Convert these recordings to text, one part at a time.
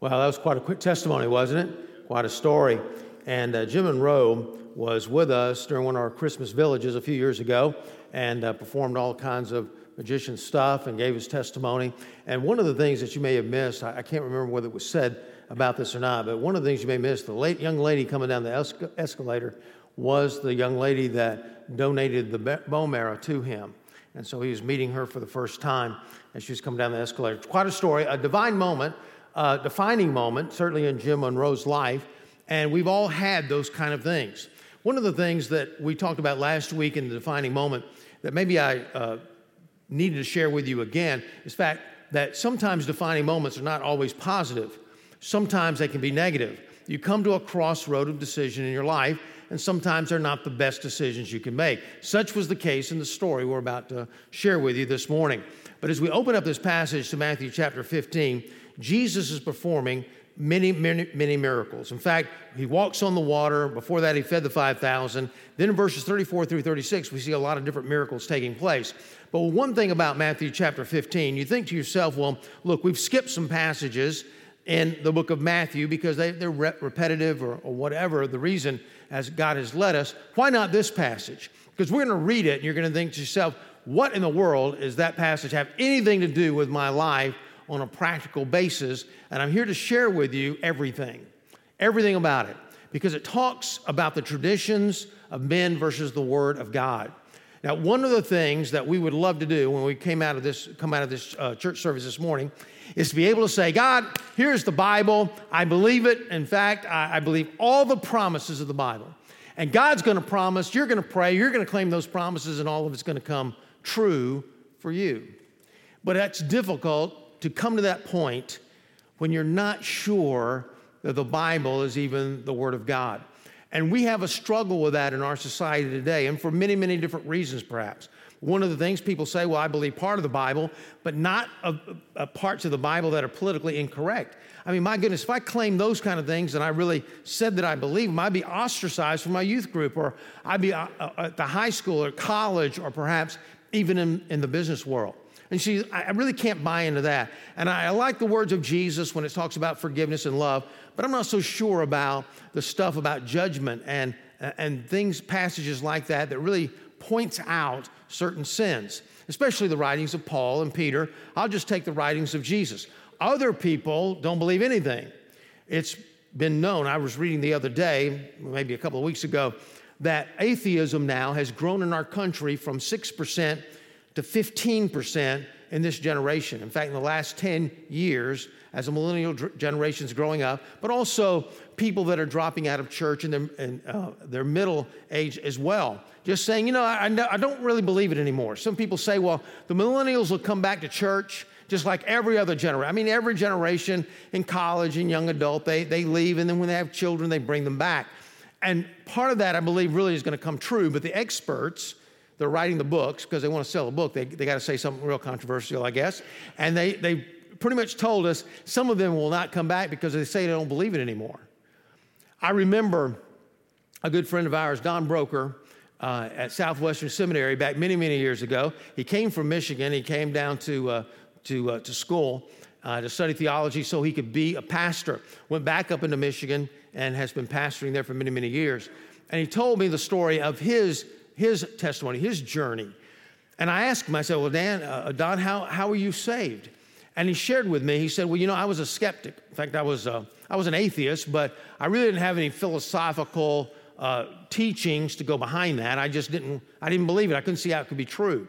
Well, that was quite a quick testimony, wasn't it? Quite a story. And uh, Jim Monroe was with us during one of our Christmas villages a few years ago and uh, performed all kinds of magician stuff and gave his testimony. And one of the things that you may have missed, I, I can't remember whether it was said about this or not, but one of the things you may miss, the late young lady coming down the esca- escalator was the young lady that donated the bone marrow to him. And so he was meeting her for the first time as she was coming down the escalator. Quite a story, a divine moment, a defining moment, certainly in Jim Monroe's life. And we've all had those kind of things. One of the things that we talked about last week in the defining moment that maybe I uh, needed to share with you again is fact that sometimes defining moments are not always positive. Sometimes they can be negative. You come to a crossroad of decision in your life, and sometimes they're not the best decisions you can make. Such was the case in the story we're about to share with you this morning. But as we open up this passage to Matthew chapter 15, Jesus is performing many, many, many miracles. In fact, he walks on the water. Before that, he fed the 5,000. Then in verses 34 through 36, we see a lot of different miracles taking place. But one thing about Matthew chapter 15, you think to yourself, well, look, we've skipped some passages in the book of Matthew because they, are re- repetitive or, or whatever the reason as God has led us. Why not this passage? Because we're going to read it and you're going to think to yourself, what in the world does that passage have anything to do with my life on a practical basis? And I'm here to share with you everything, everything about it, because it talks about the traditions of men versus the Word of God. Now, one of the things that we would love to do when we came out of this, come out of this uh, church service this morning is to be able to say, God, here's the Bible. I believe it. In fact, I, I believe all the promises of the Bible. And God's going to promise, you're going to pray, you're going to claim those promises, and all of it's going to come true for you. But that's difficult to come to that point when you're not sure that the Bible is even the Word of God. And we have a struggle with that in our society today, and for many, many different reasons, perhaps. One of the things people say, well, I believe part of the Bible, but not a, a parts of the Bible that are politically incorrect. I mean, my goodness, if I claim those kind of things and I really said that I believe them, I'd be ostracized from my youth group, or I'd be uh, uh, at the high school or college, or perhaps even in, in the business world. And she, I really can't buy into that. And I, I like the words of Jesus when it talks about forgiveness and love, but I'm not so sure about the stuff about judgment and, and things, passages like that that really points out certain sins, especially the writings of Paul and Peter. I'll just take the writings of Jesus. Other people don't believe anything. It's been known, I was reading the other day, maybe a couple of weeks ago, that atheism now has grown in our country from 6% to 15% in this generation. In fact, in the last 10 years, as a millennial generation is growing up, but also people that are dropping out of church in their, in, uh, their middle age as well. Just saying, you know I, I don't really believe it anymore. Some people say, well, the millennials will come back to church just like every other generation. I mean, every generation in college and young adult, they, they leave, and then when they have children, they bring them back. And part of that, I believe, really is going to come true, but the experts, they're writing the books because they want to sell a book. They, they got to say something real controversial, I guess. And they, they pretty much told us some of them will not come back because they say they don't believe it anymore. I remember a good friend of ours, Don Broker, uh, at Southwestern Seminary back many, many years ago. He came from Michigan. He came down to, uh, to, uh, to school uh, to study theology so he could be a pastor. Went back up into Michigan and has been pastoring there for many, many years. And he told me the story of his his testimony, his journey. And I asked him, I said, Well, Dan, uh, Don, how, how were you saved? And he shared with me, he said, Well, you know, I was a skeptic. In fact, I was, uh, I was an atheist, but I really didn't have any philosophical uh, teachings to go behind that. I just didn't, I didn't believe it. I couldn't see how it could be true.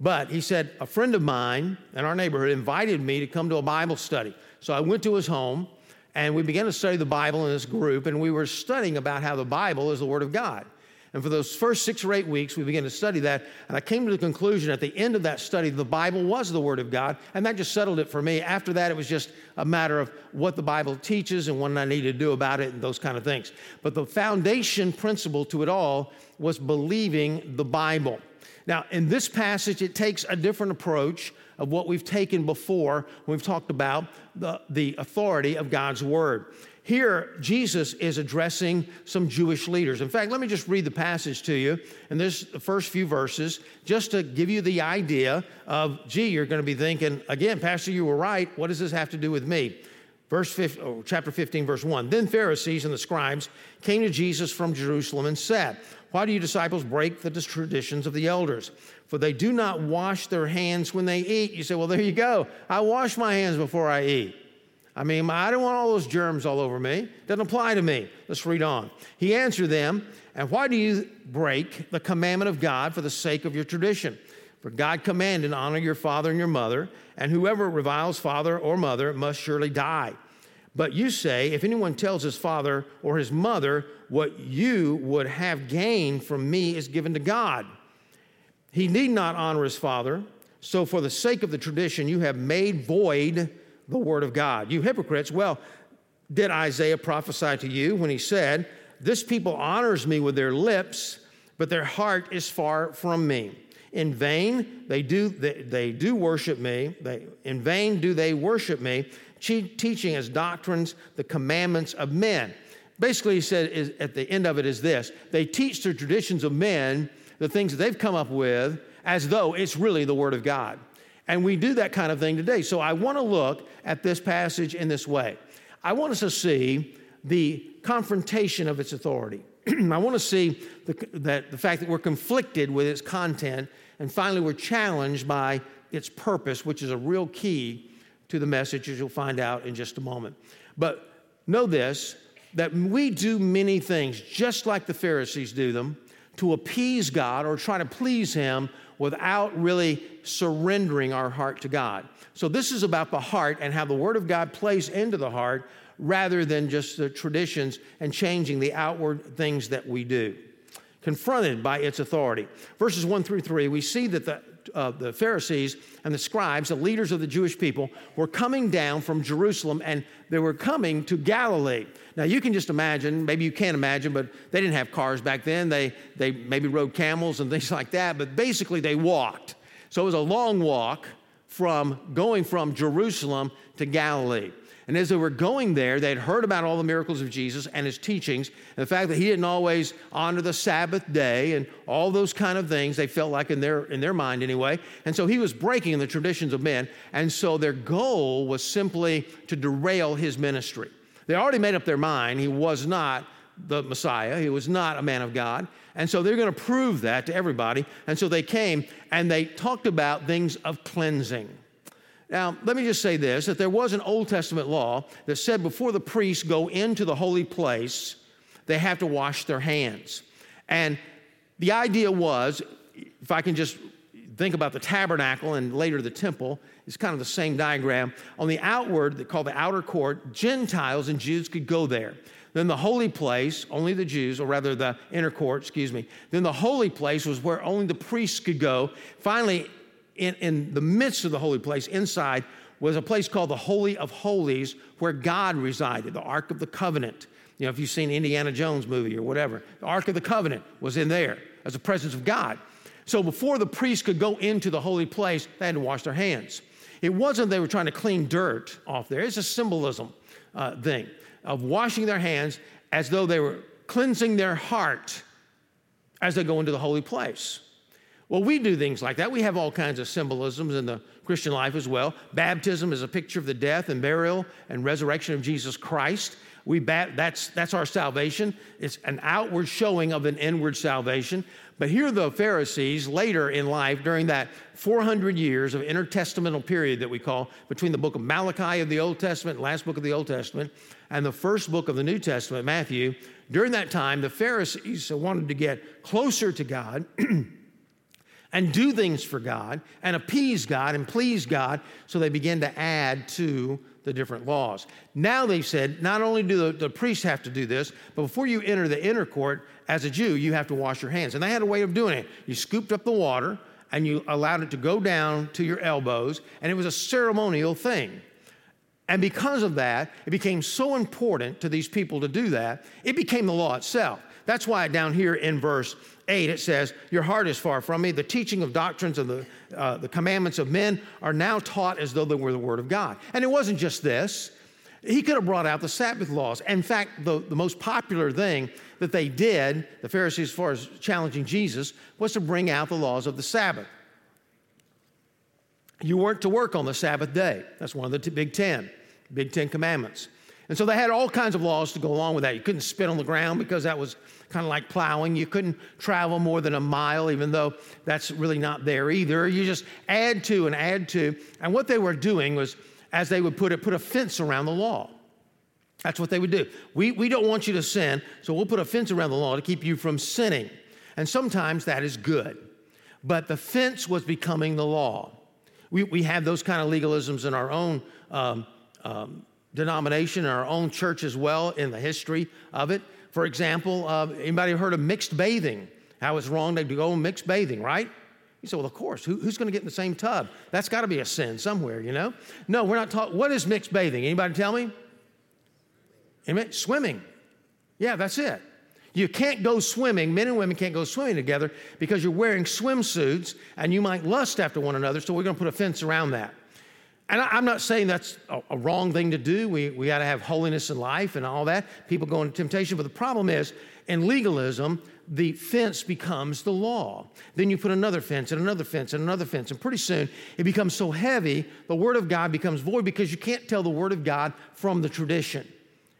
But he said, a friend of mine in our neighborhood invited me to come to a Bible study. So I went to his home and we began to study the Bible in this group, and we were studying about how the Bible is the Word of God. And for those first six or eight weeks, we began to study that. And I came to the conclusion at the end of that study, the Bible was the Word of God. And that just settled it for me. After that, it was just a matter of what the Bible teaches and what I need to do about it and those kind of things. But the foundation principle to it all was believing the Bible. Now, in this passage, it takes a different approach of what we've taken before when we've talked about the, the authority of God's Word. Here, Jesus is addressing some Jewish leaders. In fact, let me just read the passage to you, and this the first few verses, just to give you the idea of, gee, you're going to be thinking, again, Pastor, you were right. What does this have to do with me? Verse 15, oh, chapter 15, verse 1. Then Pharisees and the scribes came to Jesus from Jerusalem and said, Why do you disciples break the traditions of the elders? For they do not wash their hands when they eat. You say, Well, there you go. I wash my hands before I eat. I mean, I don't want all those germs all over me. Doesn't apply to me. Let's read on. He answered them, And why do you break the commandment of God for the sake of your tradition? For God commanded, Honor your father and your mother, and whoever reviles father or mother must surely die. But you say, If anyone tells his father or his mother, What you would have gained from me is given to God, he need not honor his father. So, for the sake of the tradition, you have made void the word of God. You hypocrites, well, did Isaiah prophesy to you when he said, This people honors me with their lips, but their heart is far from me? In vain they do, they, they do worship me. They, in vain do they worship me, teaching as doctrines the commandments of men. Basically, he said is, at the end of it is this they teach the traditions of men, the things that they've come up with, as though it's really the Word of God. And we do that kind of thing today. So I want to look at this passage in this way. I want us to see the confrontation of its authority. I want to see the, that the fact that we're conflicted with its content, and finally, we're challenged by its purpose, which is a real key to the message, as you'll find out in just a moment. But know this that we do many things just like the Pharisees do them to appease God or try to please Him without really surrendering our heart to God. So, this is about the heart and how the Word of God plays into the heart rather than just the traditions and changing the outward things that we do. Confronted by its authority. Verses 1 through 3, we see that the, uh, the Pharisees and the scribes, the leaders of the Jewish people, were coming down from Jerusalem and they were coming to Galilee. Now, you can just imagine, maybe you can't imagine, but they didn't have cars back then. They, they maybe rode camels and things like that, but basically they walked. So it was a long walk from going from Jerusalem to Galilee. And as they were going there, they had heard about all the miracles of Jesus and his teachings, and the fact that he didn't always honor the Sabbath day and all those kind of things, they felt like in their, in their mind anyway. And so he was breaking the traditions of men. And so their goal was simply to derail his ministry. They already made up their mind he was not the Messiah, he was not a man of God. And so they're going to prove that to everybody. And so they came and they talked about things of cleansing. Now, let me just say this that there was an Old Testament law that said before the priests go into the holy place, they have to wash their hands. And the idea was, if I can just think about the tabernacle and later the temple, it's kind of the same diagram. On the outward, they call the outer court, Gentiles and Jews could go there. Then the holy place, only the Jews, or rather the inner court, excuse me. Then the holy place was where only the priests could go. Finally, in, in the midst of the holy place, inside, was a place called the Holy of Holies where God resided, the Ark of the Covenant. You know, if you've seen Indiana Jones movie or whatever, the Ark of the Covenant was in there as the presence of God. So before the priests could go into the holy place, they had to wash their hands. It wasn't they were trying to clean dirt off there. It's a symbolism uh, thing of washing their hands as though they were cleansing their heart as they go into the holy place. Well, we do things like that. We have all kinds of symbolisms in the Christian life as well. Baptism is a picture of the death and burial and resurrection of Jesus Christ. We bat, that's, that's our salvation. It's an outward showing of an inward salvation. But here the Pharisees, later in life, during that 400 years of intertestamental period that we call between the book of Malachi of the Old Testament, last book of the Old Testament, and the first book of the New Testament, Matthew, during that time, the Pharisees wanted to get closer to God. and do things for God and appease God and please God. So they begin to add to the different laws. Now they've said not only do the, the, priests have to do this, but before you enter the inner court as a Jew, you have to wash your hands. And they had a way of doing it. You scooped up the water and you allowed it to go down to your elbows, and it was a ceremonial thing. And because of that, it became so important to these people to do that, it became the law itself. That's why down here in verse 8 it says, Your heart is far from me. The teaching of doctrines of the, uh, the commandments of men are now taught as though they were the word of God. And it wasn't just this. He could have brought out the Sabbath laws. In fact, the, the most popular thing that they did, the Pharisees, as far as challenging Jesus, was to bring out the laws of the Sabbath. You weren't to work on the Sabbath day. That's one of the big ten. Big Ten Commandments. And so they had all kinds of laws to go along with that. You couldn't spit on the ground because that was kind of like plowing. You couldn't travel more than a mile, even though that's really not there either. You just add to and add to. And what they were doing was, as they would put it, put a fence around the law. That's what they would do. We, we don't want you to sin, so we'll put a fence around the law to keep you from sinning. And sometimes that is good. But the fence was becoming the law. We, we have those kind of legalisms in our own um, um, denomination, in our own church as well, in the history of it. For example, uh, anybody heard of mixed bathing? How it's wrong to go mixed bathing, right? You say, well, of course. Who, who's going to get in the same tub? That's got to be a sin somewhere, you know? No, we're not talking. What is mixed bathing? Anybody tell me? Amen? Swimming. Yeah, that's it. You can't go swimming, men and women can't go swimming together because you're wearing swimsuits and you might lust after one another, so we're going to put a fence around that. And I, am not saying that's a, a, wrong thing to do. We, we got to have holiness in life and all that. People go into temptation. But the problem is, in legalism, the fence becomes the law. Then you put another fence and another fence and another fence. And pretty soon it becomes so heavy, the Word of God becomes void because you can't tell the Word of God from the tradition.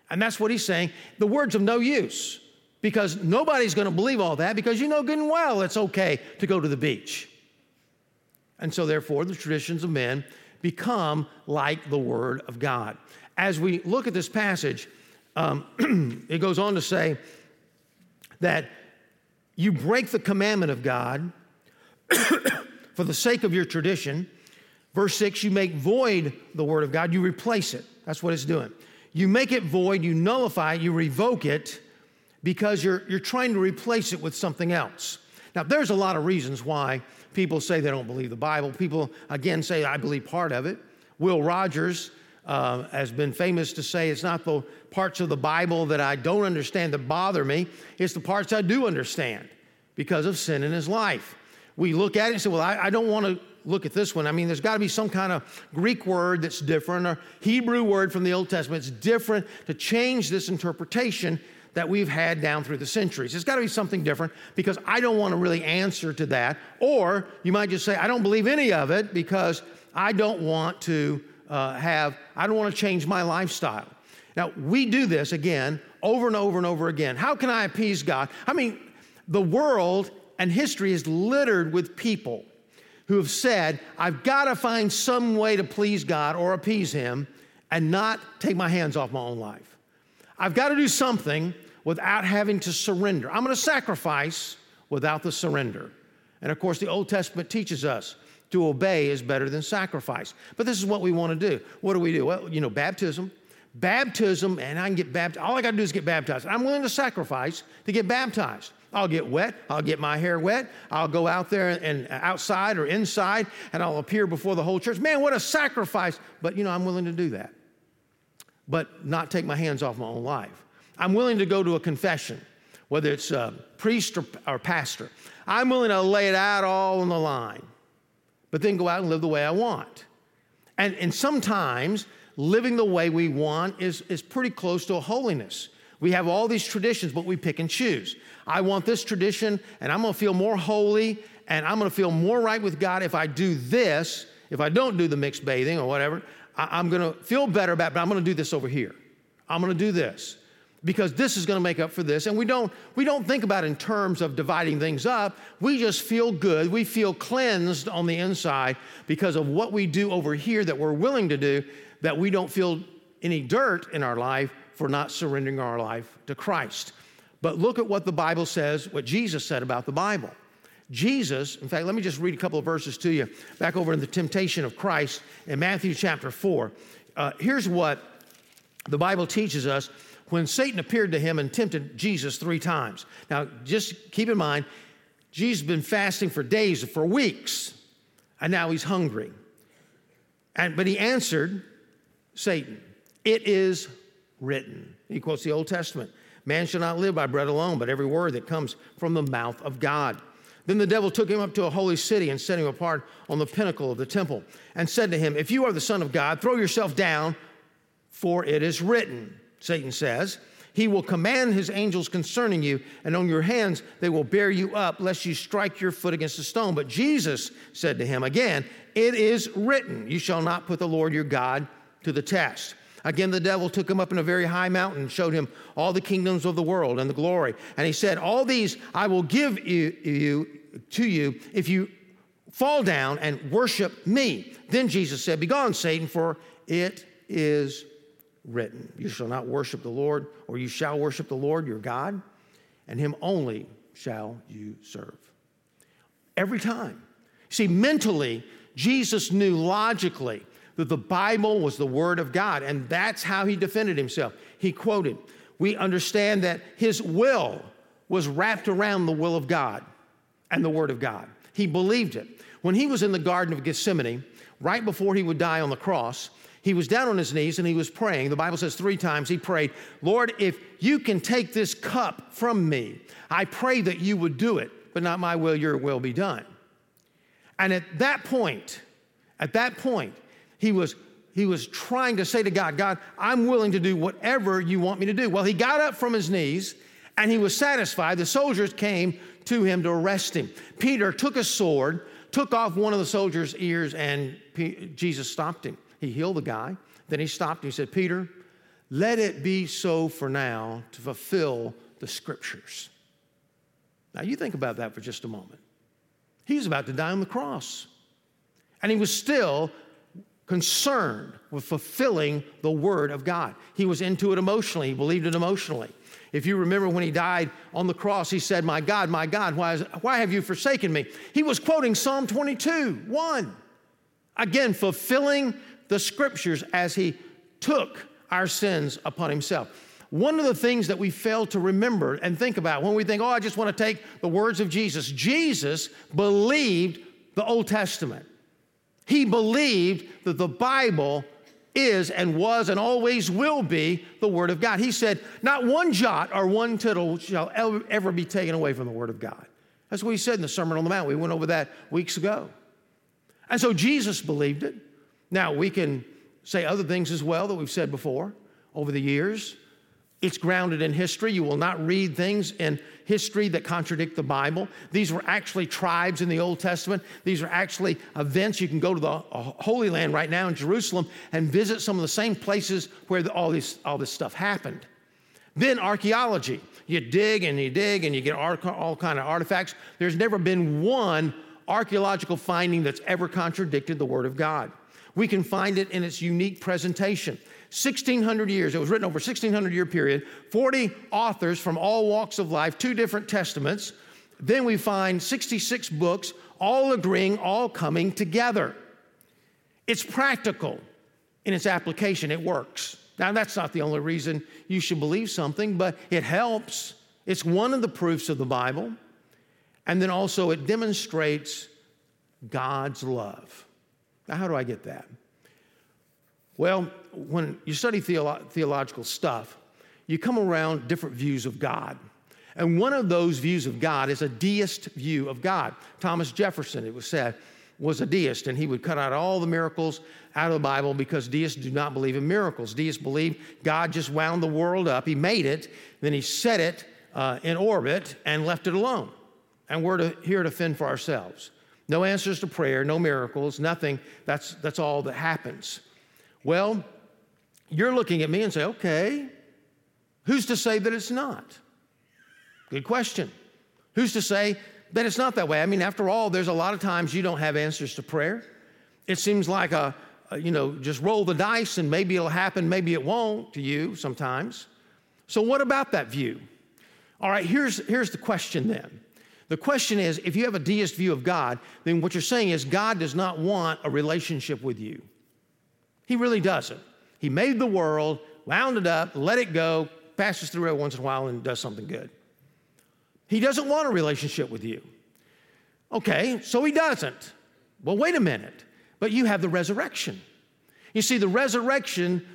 And that's what he's saying. The Word's of no use because nobody's going to believe all that because you know good and well it's okay to go to the beach. And so, therefore, the traditions of men become like the Word of God. As we look at this passage, um, it goes on to say that you break the commandment of God for the sake of your tradition. Verse 6, you make void the Word of God, you replace it. That's what it's doing. You make it void, you nullify it, you revoke it because you're, you're trying to replace it with something else. Now, there's a lot of reasons why people say they don't believe the Bible. People, again, say, I believe part of it. Will Rogers uh, has been famous to say, it's not the parts of the Bible that I don't understand that bother me, it's the parts I do understand because of sin in his life. We look at it and say, well, I, I don't want to look at this one. I mean, there's got to be some kind of Greek word that's different or Hebrew word from the Old Testament. It's different to change this interpretation that we've had down through the centuries. It's got to be something different because I don't want to really answer to that. Or you might just say, I don't believe any of it because I don't want to uh, have, I don't want to change my lifestyle. Now, we do this again over and over and over again. How can I appease God? I mean, the world and history is littered with people who have said, I've got to find some way to please God or appease Him and not take my hands off my own life. I've got to do something without having to surrender. I'm going to sacrifice without the surrender. And of course, the Old Testament teaches us to obey is better than sacrifice. But this is what we want to do. What do we do? Well, you know, baptism. Baptism, and I can get baptized. All I got to do is get baptized. I'm willing to sacrifice to get baptized. I'll get wet. I'll get my hair wet. I'll go out there and outside or inside, and I'll appear before the whole church. Man, what a sacrifice! But you know, I'm willing to do that, but not take my hands off my own life. I'm willing to go to a confession, whether it's a priest or, or pastor. I'm willing to lay it out all on the line, but then go out and live the way I want. And, and sometimes living the way we want is, is pretty close to a holiness. We have all these traditions, but we pick and choose. I want this tradition, and I'm gonna feel more holy, and I'm gonna feel more right with God if I do this. If I don't do the mixed bathing or whatever, I, am gonna feel better about it, but I'm gonna do this over here. I'm gonna do this because this is going to make up for this. And we don't we don't think about in terms of dividing things up. We just feel good. We feel cleansed on the inside because of what we do over here that we're willing to do that we don't feel any dirt in our life for not surrendering our life to Christ. But look at what the bible says what Jesus said about the bible. Jesus, in fact, let me just read a couple of verses to you back over in the temptation of Christ in Matthew chapter 4. Uh, here's what the Bible teaches us when Satan appeared to him and tempted Jesus three times. Now, just keep in mind, Jesus has been fasting for days, for weeks, and now he's hungry. And, but he answered Satan, It is written. He quotes the Old Testament Man shall not live by bread alone, but every word that comes from the mouth of God. Then the devil took him up to a holy city and set him apart on the pinnacle of the temple and said to him, If you are the Son of God, throw yourself down, for it is written. Satan says. He will command his angels concerning you, and on your hands they will bear you up, lest you strike your foot against a stone. But Jesus said to him again, It is written, You shall not put the Lord your God to the test. Again, the devil took him up in a very high mountain and showed him all the kingdoms of the world and the glory. And he said, All these I will give you, you to you if you fall down and worship me. Then Jesus said, Begone, Satan, for it is written, You shall not worship the Lord, or you shall worship the Lord your God, and him only shall you serve. Every time. See, mentally, Jesus knew logically that the Bible was the Word of God, and that's how he defended himself. He quoted, We understand that his will was wrapped around the will of God and the Word of God. He believed it. When he was in the Garden of Gethsemane, right before he would die on the cross, he was down on his knees and he was praying. The Bible says three times he prayed, Lord, if you can take this cup from me, I pray that you would do it, but not my will, your will be done. And at that point, at that point, he was he was trying to say to God, God, I'm willing to do whatever you want me to do. Well, he got up from his knees and he was satisfied. The soldiers came to him to arrest him. Peter took a sword, took off one of the soldiers' ears, and P- Jesus stopped him. He healed the guy. Then he stopped and he said, Peter, let it be so for now to fulfill the scriptures. Now, you think about that for just a moment. He was about to die on the cross, and he was still concerned with fulfilling the word of God. He was into it emotionally, he believed it emotionally. If you remember when he died on the cross, he said, My God, my God, why, is, why have you forsaken me? He was quoting Psalm 22, 1. Again, fulfilling the scriptures as he took our sins upon himself. One of the things that we fail to remember and think about when we think, oh, I just want to take the words of Jesus, Jesus believed the Old Testament. He believed that the Bible is and was and always will be the Word of God. He said, Not one jot or one tittle shall ever, be taken away from the Word of God. That's what he said in the Sermon on the Mount. We went over that weeks ago. And so Jesus believed it. Now, we can say other things as well that we've said before over the years. It's grounded in history. You will not read things in history that contradict the Bible. These were actually tribes in the Old Testament. These are actually events. You can go to the uh, Holy Land right now in Jerusalem and visit some of the same places where all, this, all this stuff happened. Then archaeology. You dig and you dig and you get all kind of artifacts. There's never been one archaeological finding that's ever contradicted the Word of God. We can find it in its unique presentation. 1600 years, it was written over 1600 year period, 40 authors from all walks of life, two different testaments. Then we find 66 books, all agreeing, all coming together. It's practical in its application, it works. Now, that's not the only reason you should believe something, but it helps. It's one of the proofs of the Bible. And then also, it demonstrates God's love. Now, how do I get that? Well, when you study theolo- theological stuff, you come around different views of God. And one of those views of God is a deist view of God. Thomas Jefferson, it was said, was a deist, and he would cut out all the miracles out of the Bible because deists do not believe in miracles. Deists believe God just wound the world up, He made it, then He set it uh, in orbit and left it alone. And we're to, here to fend for ourselves. No answers to prayer, no miracles, nothing. That's, that's all that happens. Well, you're looking at me and say, okay, who's to say that it's not? Good question. Who's to say that it's not that way? I mean, after all, there's a lot of times you don't have answers to prayer. It seems like a, a you know, just roll the dice and maybe it'll happen, maybe it won't to you sometimes. So, what about that view? All right, here's, here's the question then. The question is if you have a deist view of God, then what you're saying is God does not want a relationship with you. He really doesn't. He made the world, wound it up, let it go, passes through it once in a while and does something good. He doesn't want a relationship with you. Okay, so he doesn't. Well, wait a minute. But you have the resurrection. You see, the resurrection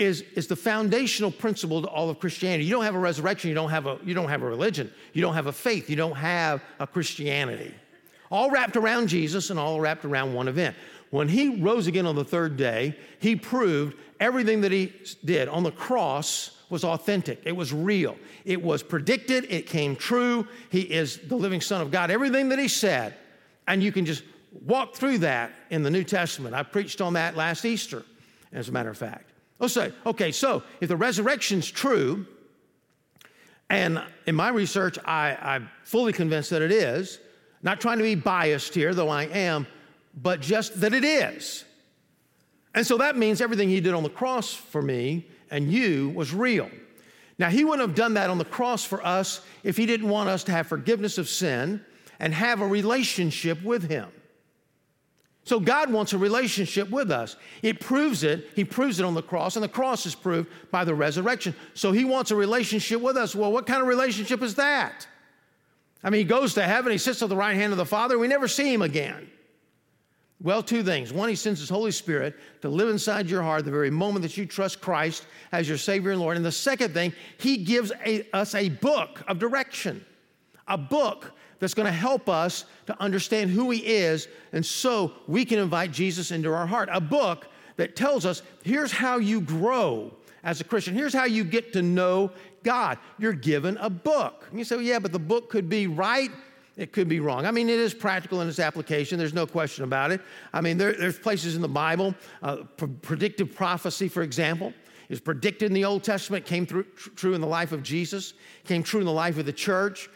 is, is the foundational principle to all of Christianity. You don't have a resurrection, you don't have a, you don't have a religion, you don't have a faith, you don't have a Christianity. All wrapped around Jesus and all wrapped around one event. When he rose again on the third day, he proved everything that he did on the cross was authentic. It was real. It was predicted. It came true. He is the living Son of God. Everything that he said. And you can just walk through that in the New Testament. I preached on that last Easter, as a matter of fact. Oh, Let's say, okay, so if the resurrection's true, and in my research, I, I'm fully convinced that it is, not trying to be biased here, though I am, but just that it is. And so that means everything he did on the cross for me and you was real. Now, he wouldn't have done that on the cross for us if he didn't want us to have forgiveness of sin and have a relationship with him. So God wants a relationship with us. It proves it. He proves it on the cross, and the cross is proved by the resurrection. So he wants a relationship with us. Well, what kind of relationship is that? I mean, he goes to heaven, he sits at the right hand of the Father, we never see him again. Well, two things. One, he sends his Holy Spirit to live inside your heart the very moment that you trust Christ as your Savior and Lord. And the second thing, he gives a, us a book of direction, a book that's going to help us to understand who He is, and so we can invite Jesus into our heart. A book that tells us here's how you grow as a Christian, here's how you get to know God. You're given a book. And you say, well, yeah, but the book could be right. It could be wrong. I mean, it is practical in its application. There's no question about it. I mean, there, there's places in the Bible, uh, predictive prophecy, for example, is predicted in the Old Testament, came through, true in the life of Jesus, came true in the life of the church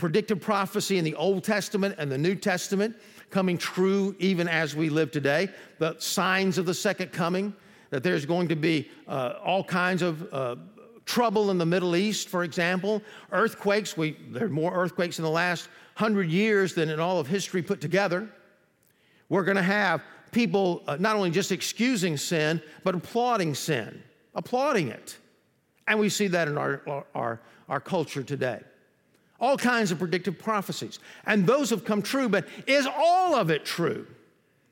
predictive prophecy in the Old Testament and the New Testament coming true even as we live today. The signs of the second coming, that there's going to be uh, all kinds of uh, trouble in the Middle East, for example. Earthquakes, we, there are more earthquakes in the last hundred years than in all of history put together. We're going to have people uh, not only just excusing sin, but applauding sin, applauding it. And we see that in our, our, our culture today all kinds of predictive prophecies. And those have come true, but is all of it true?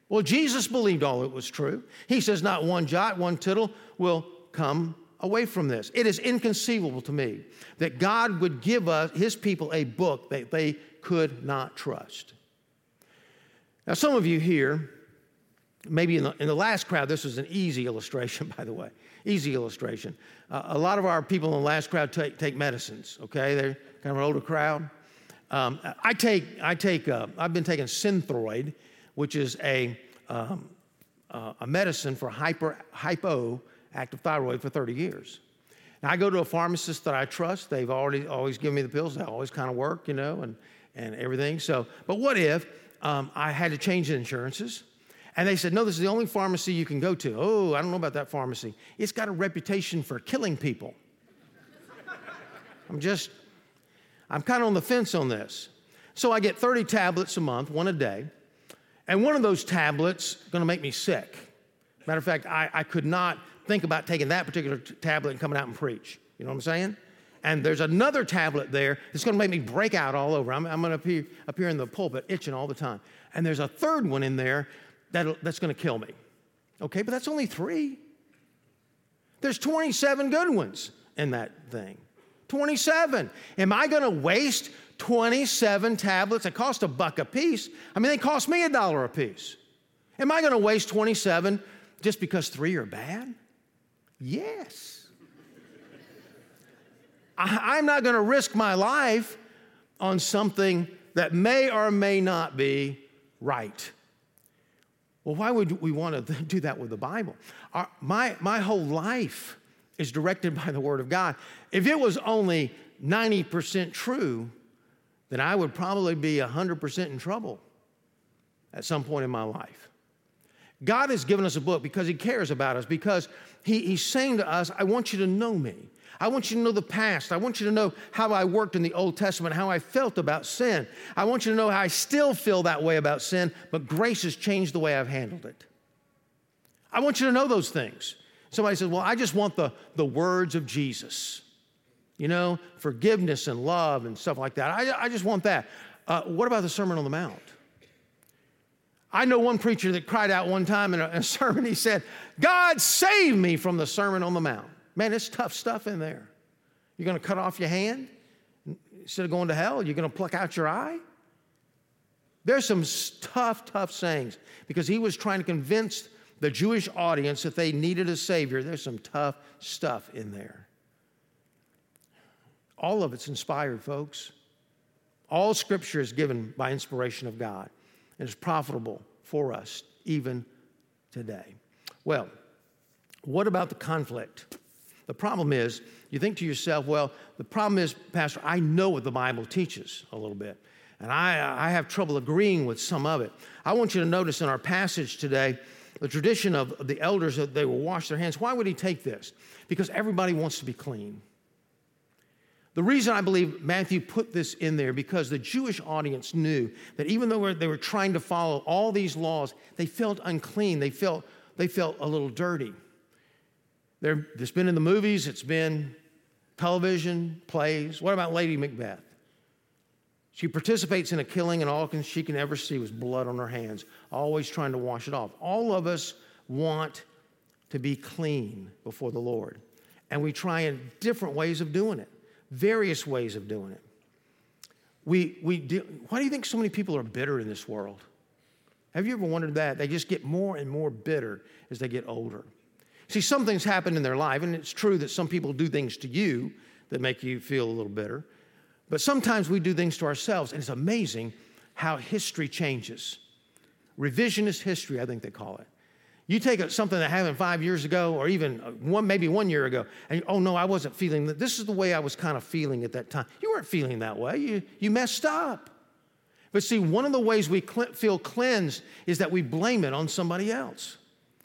Well, Jesus believed all it was true. He says, Not one jot, one tittle will come away from this. It is inconceivable to me that God would give us, his people, a book that they could not trust. Now, some of you here, maybe in the, in the last crowd, this was an easy illustration, by the way, easy illustration. Uh, a lot of our people in the last crowd take, take medicines, okay? They're kind of an older crowd. Um, I take, I take, uh, I've been taking Synthroid, which is a, um, uh, a medicine for hyper, hypoactive thyroid for 30 years. Now, I go to a pharmacist that I trust. They've already always given me the pills. They always kind of work, you know, and, and everything. So, but what if um, I had to change insurances? And they said, no, this is the only pharmacy you can go to. Oh, I don't know about that pharmacy. It's got a reputation for killing people. I'm just I'm kind of on the fence on this. So I get 30 tablets a month, one a day, and one of those tablets going to make me sick. Matter of fact, I, I could not think about taking that particular t- tablet and coming out and preach. You know what I'm saying? And there's another tablet there that's going to make me break out all over. I'm, I'm going to appear, appear in the pulpit itching all the time. And there's a third one in there that that's going to kill me. Okay, but that's only three. There's 27 good ones in that thing. 27. Am I going to waste 27 tablets that cost a buck a piece? I mean, they cost me a dollar a piece. Am I going to waste 27 just because three are bad? Yes. I, am not going to risk my life on something that may or may not be right. Well, why would we want to do that with the Bible? Our, my, my whole life is directed by the Word of God. If it was only 90% true, then I would probably be 100% in trouble at some point in my life. God has given us a book because He cares about us, because he, He's saying to us, I want you to know me. I want you to know the past. I want you to know how I worked in the Old Testament, how I felt about sin. I want you to know how I still feel that way about sin, but grace has changed the way I've handled it. I want you to know those things. Somebody says, Well, I just want the, the words of Jesus, you know, forgiveness and love and stuff like that. I, I just want that. Uh, what about the Sermon on the Mount? I know one preacher that cried out one time in a, a sermon, he said, God save me from the Sermon on the Mount. Man, it's tough stuff in there. You're going to cut off your hand instead of going to hell? You're going to pluck out your eye? There's some tough, tough sayings because he was trying to convince the Jewish audience that they needed a Savior. There's some tough stuff in there. All of it's inspired, folks. All scripture is given by inspiration of God and is profitable for us even today. Well, What about the conflict? The problem is, you think to yourself, well, the problem is, Pastor, I know what the Bible teaches a little bit, and I, I have trouble agreeing with some of it. I want you to notice in our passage today, the tradition of the elders that they will wash their hands. Why would he take this? Because everybody wants to be clean. The reason I believe Matthew put this in there because the Jewish audience knew that even though they were trying to follow all these laws, they felt unclean. They felt, they felt a little dirty. There, it's been in the movies, it's been television, plays. What about Lady Macbeth? She participates in a killing, and all she can ever see was blood on her hands, always trying to wash it off. All of us want to be clean before the Lord, and we try in different ways of doing it, various ways of doing it. We, we do, why do you think so many people are bitter in this world? Have you ever wondered that? They just get more and more bitter as they get older. See, some things happen in their life, and it's true that some people do things to you that make you feel a little bitter. But sometimes we do things to ourselves, and it's amazing how history changes. Revisionist history, I think they call it. You take something that happened five years ago, or even uh, one, maybe one year ago, and oh no, I wasn't feeling that. This is the way I was kind of feeling at that time. You weren't feeling that way. You, you messed up. But see, one of the ways we feel cleansed is that we blame it on somebody else.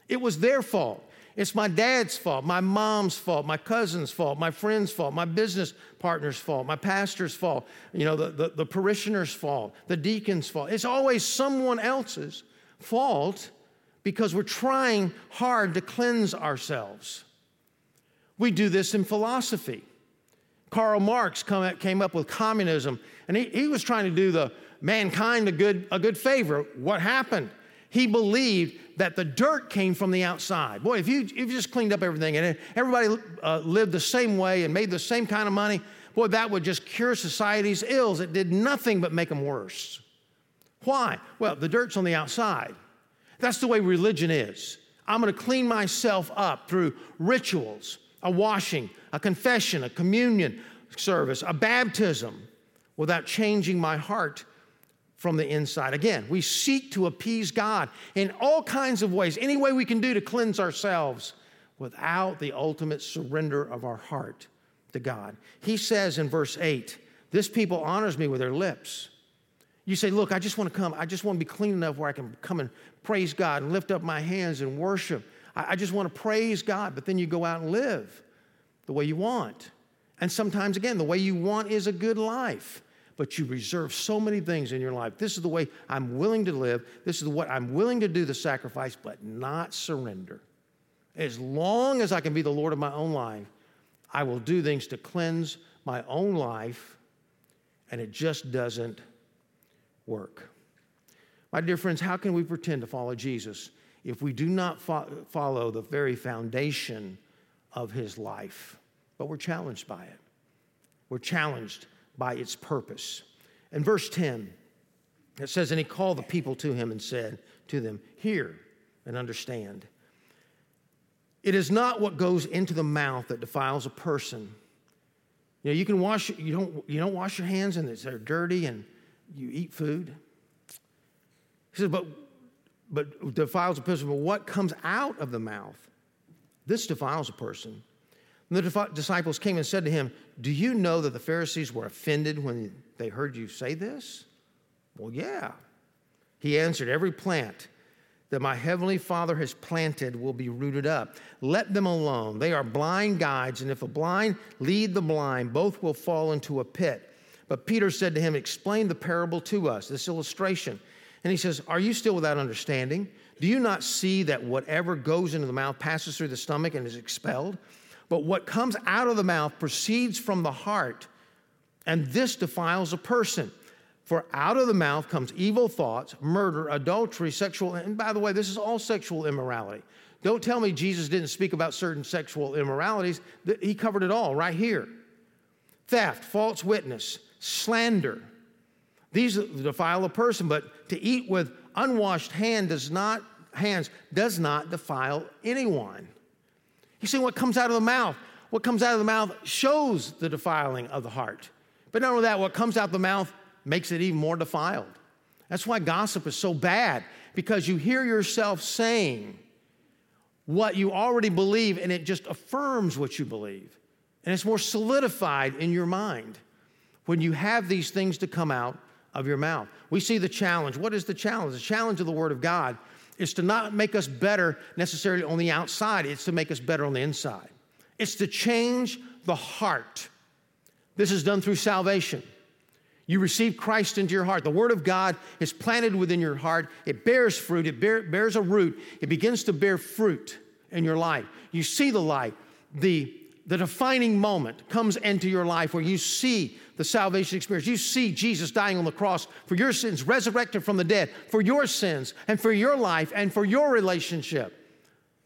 It was their fault. It's my dad's fault, my mom's fault, my cousin's fault, my friend's fault, my business partner's fault, my pastor's fault, you know, the, the, the parishioner's fault, the deacon's fault. It's always someone else's fault because we're trying hard to cleanse ourselves. We do this in philosophy. Karl Marx came up with communism, and he, he was trying to do the mankind a good, a good favor. What happened? He believed that the dirt came from the outside. Boy, if you, if you just cleaned up everything and everybody uh, lived the same way and made the same kind of money, boy, that would just cure society's ills. It did nothing but make them worse. Why? Well, the dirt's on the outside. That's the way religion is. I'm going to clean myself up through rituals, a washing, a confession, a communion service, a baptism, without changing my heart from the inside. Again, we seek to appease God in all kinds of ways, any way we can do to cleanse ourselves without the ultimate surrender of our heart to God. He says in verse 8, This people honors me with their lips. You say, Look, I just want to come. I just want to be clean enough where I can come and praise God and lift up my hands and worship. I, just want to praise God. But then you go out and live the way you want. And sometimes, again, the way you want is a good life but you reserve so many things in your life. This is the way I'm willing to live. This is what I'm willing to do the sacrifice, but not surrender. As long as I can be the Lord of my own life, I will do things to cleanse my own life, and it just doesn't work. My dear friends, how can we pretend to follow Jesus if we do not fo- follow the very foundation of his life? But we're challenged by it. We're challenged by its purpose. In verse 10, it says, And he called the people to him and said to them, Hear and understand. It is not what goes into the mouth that defiles a person. You know, you can wash, you don't, you don't wash your hands and they're dirty and you eat food. He says, but, but defiles a person. But what comes out of the mouth, this defiles a person. And the disciples came and said to him, Do you know that the Pharisees were offended when they heard you say this? Well, yeah. He answered, Every plant that my heavenly Father has planted will be rooted up. Let them alone. They are blind guides, and if a blind lead the blind, both will fall into a pit. But Peter said to him, Explain the parable to us, this illustration. And he says, Are you still without understanding? Do you not see that whatever goes into the mouth passes through the stomach and is expelled? But what comes out of the mouth proceeds from the heart, and this defiles a person. For out of the mouth comes evil thoughts, murder, adultery, sexual, and by the way, this is all sexual immorality. Don't tell me Jesus didn't speak about certain sexual immoralities. He covered it all right here theft, false witness, slander. These defile a person, but to eat with unwashed hand does not, hands does not defile anyone. You see, what comes out of the mouth, what comes out of the mouth shows the defiling of the heart. But not only that, what comes out of the mouth makes it even more defiled. That's why gossip is so bad, because you hear yourself saying what you already believe, and it just affirms what you believe. And it's more solidified in your mind when you have these things to come out of your mouth. We see the challenge. What is the challenge? The challenge of the Word of God is to not make us better necessarily on the outside, it's to make us better on the inside. It's to change the heart. This is done through salvation. You receive Christ into your heart. The Word of God is planted within your heart. It bears fruit, it bear, bears a root. It begins to bear fruit in your life. You see the light. The, the defining moment comes into your life where you see the salvation experience. You see Jesus dying on the cross for your sins, resurrected from the dead, for your sins, and for your life, and for your relationship.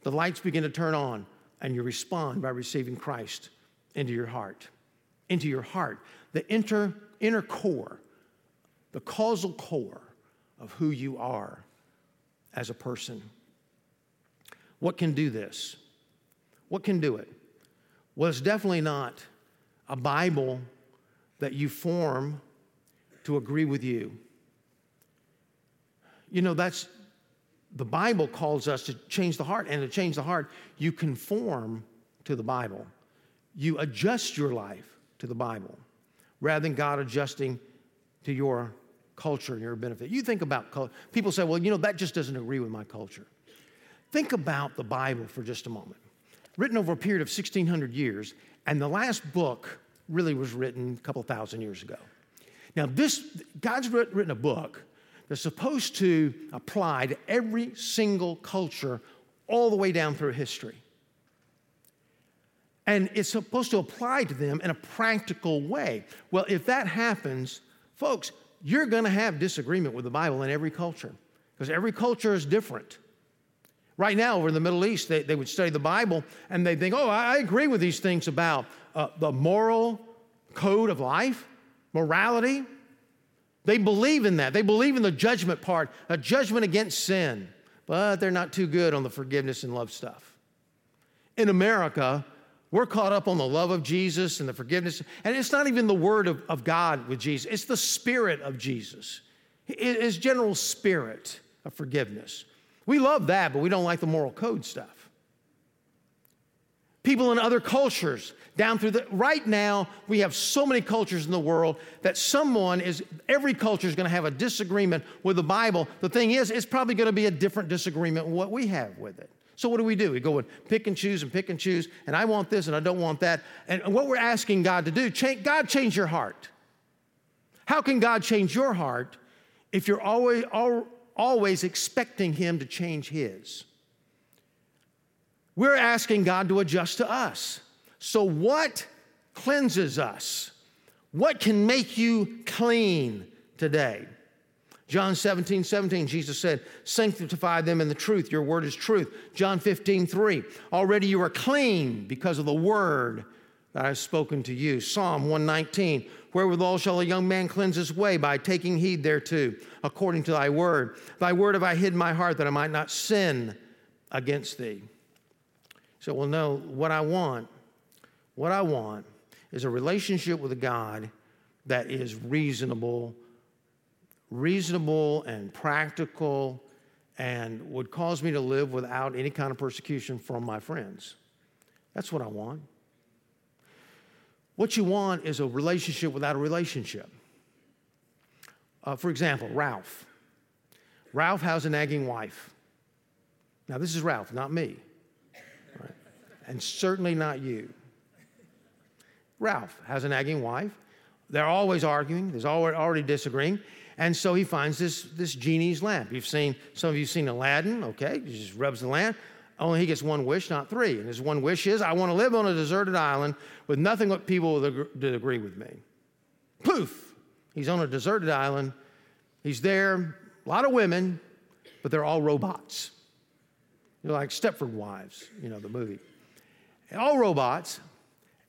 The lights begin to turn on, and you respond by receiving Christ into your heart. Into your heart. The inner, inner core, the causal core of who you are as a person. What can do this? What can do it? Well, it's definitely not a Bible that you form to agree with you. You know, that's the Bible calls us to change the heart, and to change the heart, you conform to the Bible. You adjust your life to the Bible rather than God adjusting to your culture and your benefit. You think about culture. People say, well, you know, that just doesn't agree with my culture. Think about the Bible for just a moment. Written over a period of 1,600 years, and the last book really was written a couple thousand years ago. Now, this, God's written a book that's supposed to apply to every single culture all the way down through history. And it's supposed to apply to them in a practical way. Well, if that happens, folks, you're going to have disagreement with the Bible in every culture because every culture is different. Right now, over in the Middle East, they, they would study the Bible and they think, oh, I agree with these things about uh, the moral code of life, morality. They believe in that. They believe in the judgment part, a judgment against sin, but they're not too good on the forgiveness and love stuff. In America, we're caught up on the love of Jesus and the forgiveness. And it's not even the word of, of God with Jesus, it's the spirit of Jesus, his general spirit of forgiveness. We love that, but we don't like the moral code stuff. People in other cultures, down through the right now, we have so many cultures in the world that someone is, every culture is going to have a disagreement with the Bible. The thing is, it's probably going to be a different disagreement with what we have with it. So what do we do? We go and pick and choose and pick and choose, and I want this and I don't want that. And what we're asking God to do, change, God, change your heart. How can God change your heart if you're always, always expecting Him to change His. We're asking God to adjust to us. So, what cleanses us? What can make you clean today? John 17, 17, Jesus said, Sanctify them in the truth. Your word is truth. John 15, 3, already you are clean because of the word that I have spoken to you. Psalm 119, Wherewithal shall a young man cleanse his way by taking heed thereto, according to thy word. Thy word have I hid in my heart that I might not sin against thee. So, well, no, what I want, what I want is a relationship with a God that is reasonable, reasonable and practical, and would cause me to live without any kind of persecution from my friends. That's what I want. What you want is a relationship without a relationship. Uh, for example, Ralph. Ralph has a nagging wife. Now, this is Ralph, not me? And certainly not you. Ralph has a nagging wife. They're always arguing, there's already disagreeing. And so he finds this, this genie's lamp. You've seen, some of you seen Aladdin, okay? He just rubs the lamp. Only he gets one wish, not three. And his one wish is, I want to live on a deserted island with nothing but people that agree with me. Poof! He's on a deserted island. He's there, a lot of women, but they're all robots. They're like Stepford Wives, you know, the movie. All robots,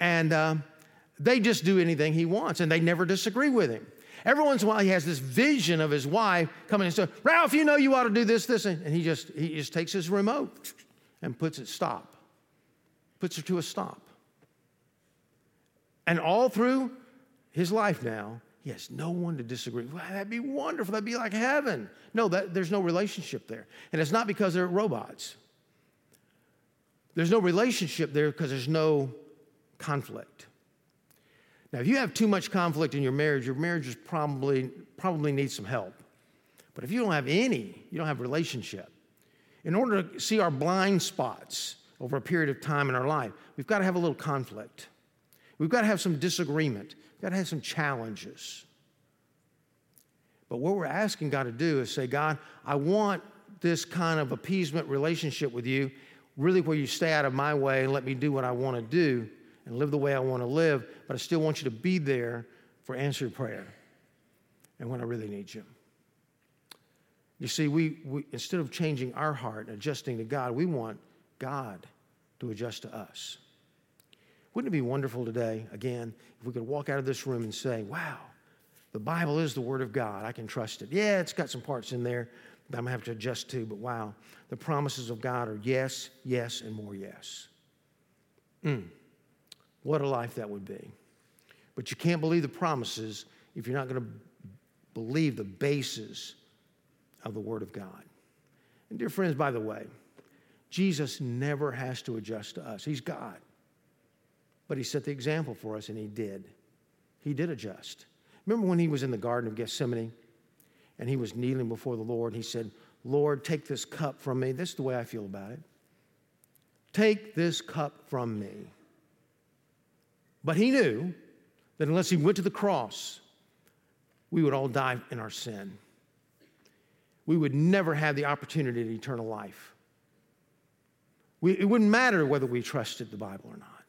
and um, they just do anything he wants, and they never disagree with him. Every once in a while, he has this vision of his wife coming and saying, Ralph, you know you ought to do this, this, and he just, he just takes his remote and puts it stop, puts her to a stop. And all through his life now, he has no one to disagree. Well, that'd be wonderful. That'd be like heaven. No, that, there's no relationship there. And it's not because they're robots. There's no relationship there because there's no conflict. Now, if you have too much conflict in your marriage, your marriage is probably, probably needs some help. But if you don't have any, you don't have relationship. In order to see our blind spots over a period of time in our life, we've got to have a little conflict. We've got to have some disagreement. We've got to have some challenges. But what we're asking God to do is say, God, I want this kind of appeasement relationship with you, really where you stay out of my way and let me do what I want to do and live the way I want to live, but I still want you to be there for answered prayer and when I really need you. You see, we, we instead of changing our heart and adjusting to God, we want God to adjust to us. Wouldn't it be wonderful today, again, if we could walk out of this room and say, wow, the Bible is the Word of God. I can trust it. Yeah, it's got some parts in there that I'm going to have to adjust to, but wow, the promises of God are yes, yes, and more yes. Mm, what a life that would be. But you can't believe the promises if you're not going to believe the basis of the Word of God. And, dear friends, by the way, Jesus never has to adjust to us. He's God. But He set the example for us, and He did. He did adjust. Remember when He was in the Garden of Gethsemane and He was kneeling before the Lord? He said, Lord, take this cup from me. This is the way I feel about it. Take this cup from me. But He knew that unless He went to the cross, we would all die in our sin. We would never have the opportunity to eternal life. We, it wouldn't matter whether we trusted the Bible or not.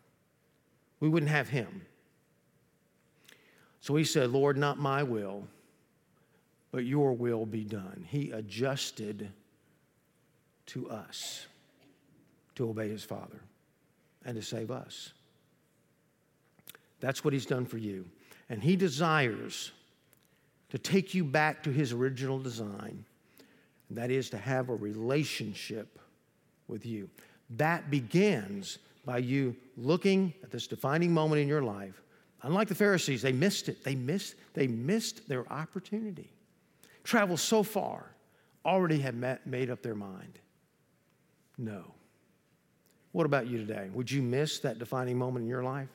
We wouldn't have him. So he said, Lord, not my will, but your will be done. He adjusted to us to obey his Father and to save us. That's what he's done for you. And he desires to take you back to his original design, and that is to have a relationship with you. That begins by you looking at this defining moment in your life. Unlike the Pharisees, they missed it. They missed, they missed their opportunity. Travel so far, already had made up their mind. No. What about you today? Would you miss that defining moment in your life?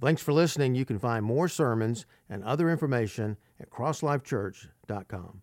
Thanks for listening. You can find more sermons and other information at crosslifechurch.com.